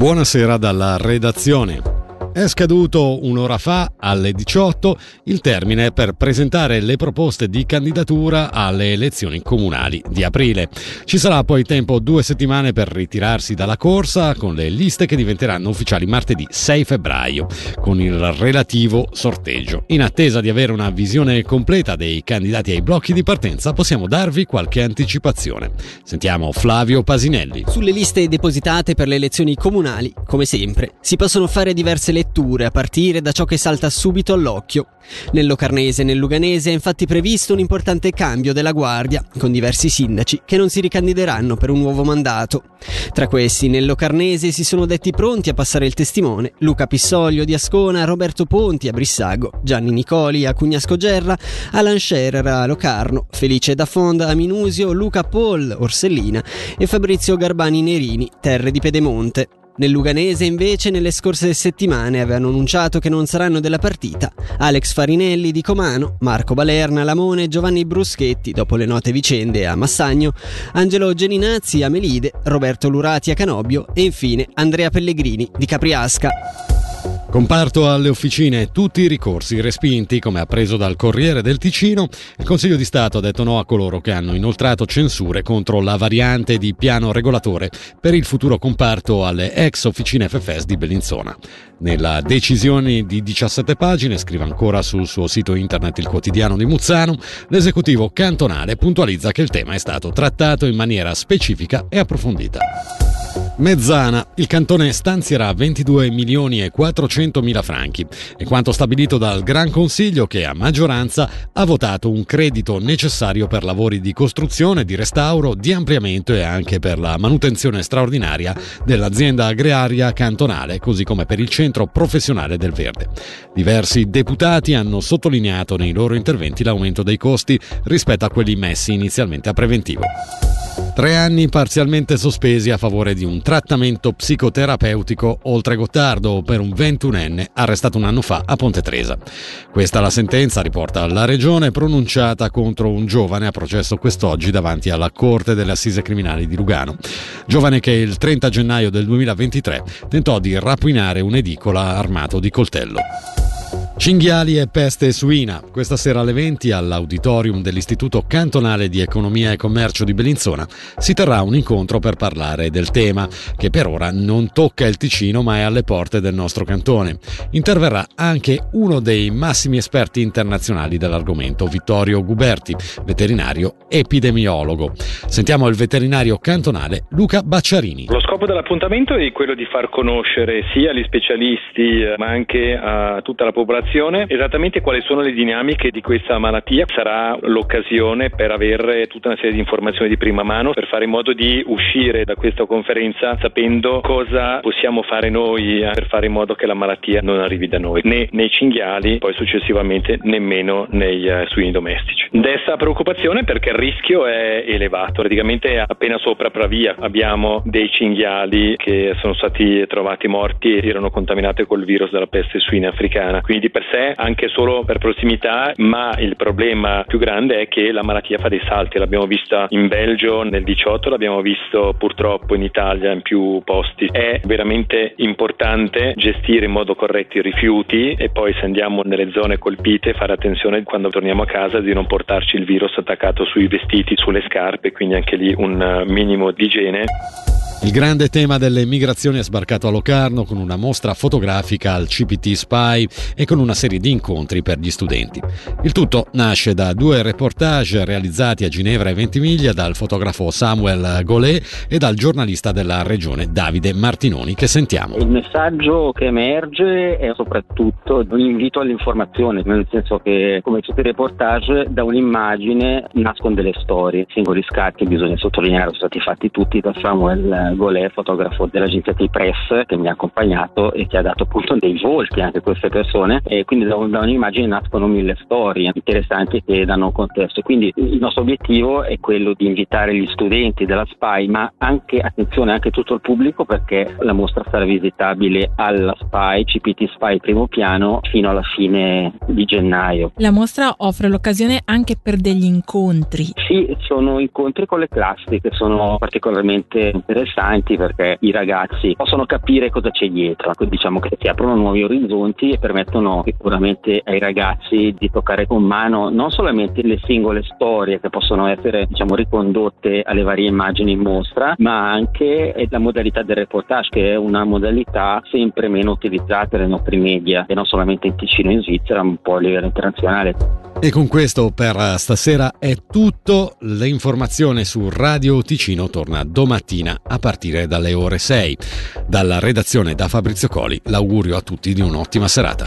Buonasera dalla redazione. È scaduto un'ora fa, alle 18, il termine per presentare le proposte di candidatura alle elezioni comunali di aprile. Ci sarà poi tempo due settimane per ritirarsi dalla corsa con le liste che diventeranno ufficiali martedì 6 febbraio, con il relativo sorteggio. In attesa di avere una visione completa dei candidati ai blocchi di partenza, possiamo darvi qualche anticipazione. Sentiamo Flavio Pasinelli. Sulle liste depositate per le elezioni comunali, come sempre, si possono fare diverse letture a partire da ciò che salta subito all'occhio. Nel Locarnese e nel Luganese è infatti previsto un importante cambio della guardia, con diversi sindaci che non si ricandideranno per un nuovo mandato. Tra questi, nel Locarnese si sono detti pronti a passare il testimone Luca Pissoglio di Ascona, Roberto Ponti a Brissago, Gianni Nicoli a Cugnasco Gerla, Alan Scherer a Locarno, Felice da Fonda a Minusio, Luca Paul, Orsellina e Fabrizio Garbani Nerini, Terre di Pedemonte. Nel Luganese invece nelle scorse settimane avevano annunciato che non saranno della partita Alex Farinelli di Comano, Marco Balerna Lamone, Giovanni Bruschetti dopo le note vicende a Massagno, Angelo Geninazzi a Melide, Roberto Lurati a Canobio e infine Andrea Pellegrini di Capriasca. Comparto alle officine tutti i ricorsi respinti, come appreso dal Corriere del Ticino, il Consiglio di Stato ha detto no a coloro che hanno inoltrato censure contro la variante di piano regolatore per il futuro comparto alle ex officine FFS di Bellinzona. Nella decisione di 17 pagine, scrive ancora sul suo sito internet il quotidiano di Muzzano, l'esecutivo cantonale puntualizza che il tema è stato trattato in maniera specifica e approfondita. Mezzana, il cantone stanzierà 22 milioni e 400 mila franchi, è quanto stabilito dal Gran Consiglio che a maggioranza ha votato un credito necessario per lavori di costruzione, di restauro, di ampliamento e anche per la manutenzione straordinaria dell'azienda agraria cantonale, così come per il centro professionale del verde. Diversi deputati hanno sottolineato nei loro interventi l'aumento dei costi rispetto a quelli messi inizialmente a preventivo. Tre anni parzialmente sospesi a favore di un trattamento psicoterapeutico oltre Gottardo per un 21enne arrestato un anno fa a Ponte Tresa. Questa la sentenza, riporta la Regione, pronunciata contro un giovane a processo quest'oggi davanti alla Corte delle Assise Criminali di Lugano. Giovane che il 30 gennaio del 2023 tentò di rapinare un'edicola armato di coltello. Cinghiali e peste suina. Questa sera alle 20 all'auditorium dell'Istituto Cantonale di Economia e Commercio di Bellinzona si terrà un incontro per parlare del tema, che per ora non tocca il Ticino ma è alle porte del nostro cantone. Interverrà anche uno dei massimi esperti internazionali dell'argomento, Vittorio Guberti, veterinario epidemiologo. Sentiamo il veterinario cantonale Luca Bacciarini. Lo scopo dell'appuntamento è quello di far conoscere sia agli specialisti ma anche a tutta la popolazione esattamente quali sono le dinamiche di questa malattia. Sarà l'occasione per avere tutta una serie di informazioni di prima mano per fare in modo di uscire da questa conferenza sapendo cosa possiamo fare noi per fare in modo che la malattia non arrivi da noi, né nei cinghiali, poi successivamente nemmeno nei suini domestici. Desta preoccupazione perché il rischio è elevato, praticamente appena sopra Pravia abbiamo dei cinghiali che sono stati trovati morti e erano contaminati col virus della peste suina africana, quindi di per sé anche solo per prossimità, ma il problema più grande è che la malattia fa dei salti, l'abbiamo vista in Belgio nel 18, l'abbiamo visto purtroppo in Italia in più posti. È veramente importante gestire in modo corretto i rifiuti e poi se andiamo nelle zone colpite fare attenzione quando torniamo a casa di non portarci il virus attaccato sui vestiti, sulle scarpe, quindi anche lì un minimo di igiene. Il grande tema delle migrazioni è sbarcato a Locarno con una mostra fotografica al CPT Spy e con una serie di incontri per gli studenti. Il tutto nasce da due reportage realizzati a Ginevra e Ventimiglia dal fotografo Samuel Gollet e dal giornalista della regione Davide Martinoni che sentiamo. Il messaggio che emerge è soprattutto un invito all'informazione, nel senso che come tutti i reportage da un'immagine nascono delle storie, singoli scatti bisogna sottolineare sono stati fatti tutti da Samuel Golè, fotografo dell'agenzia T-Press che mi ha accompagnato e che ha dato appunto dei volti anche a queste persone e quindi da, da un'immagine nascono mille storie interessanti che danno contesto. Quindi il nostro obiettivo è quello di invitare gli studenti della SPY ma anche, attenzione, anche tutto il pubblico perché la mostra sarà visitabile alla SPY, CPT SPY primo piano fino alla fine di gennaio. La mostra offre l'occasione anche per degli incontri. Sì, sono incontri con le classi che sono particolarmente interessanti interessanti perché i ragazzi possono capire cosa c'è dietro, quindi diciamo che si aprono nuovi orizzonti e permettono sicuramente ai ragazzi di toccare con mano non solamente le singole storie che possono essere diciamo ricondotte alle varie immagini in mostra, ma anche la modalità del reportage che è una modalità sempre meno utilizzata nei nostri media e non solamente in Ticino e in Svizzera, ma un po' a livello internazionale. E con questo per stasera è tutto. L'informazione su Radio Ticino torna domattina a partire dalle ore 6. Dalla redazione da Fabrizio Coli l'augurio a tutti di un'ottima serata.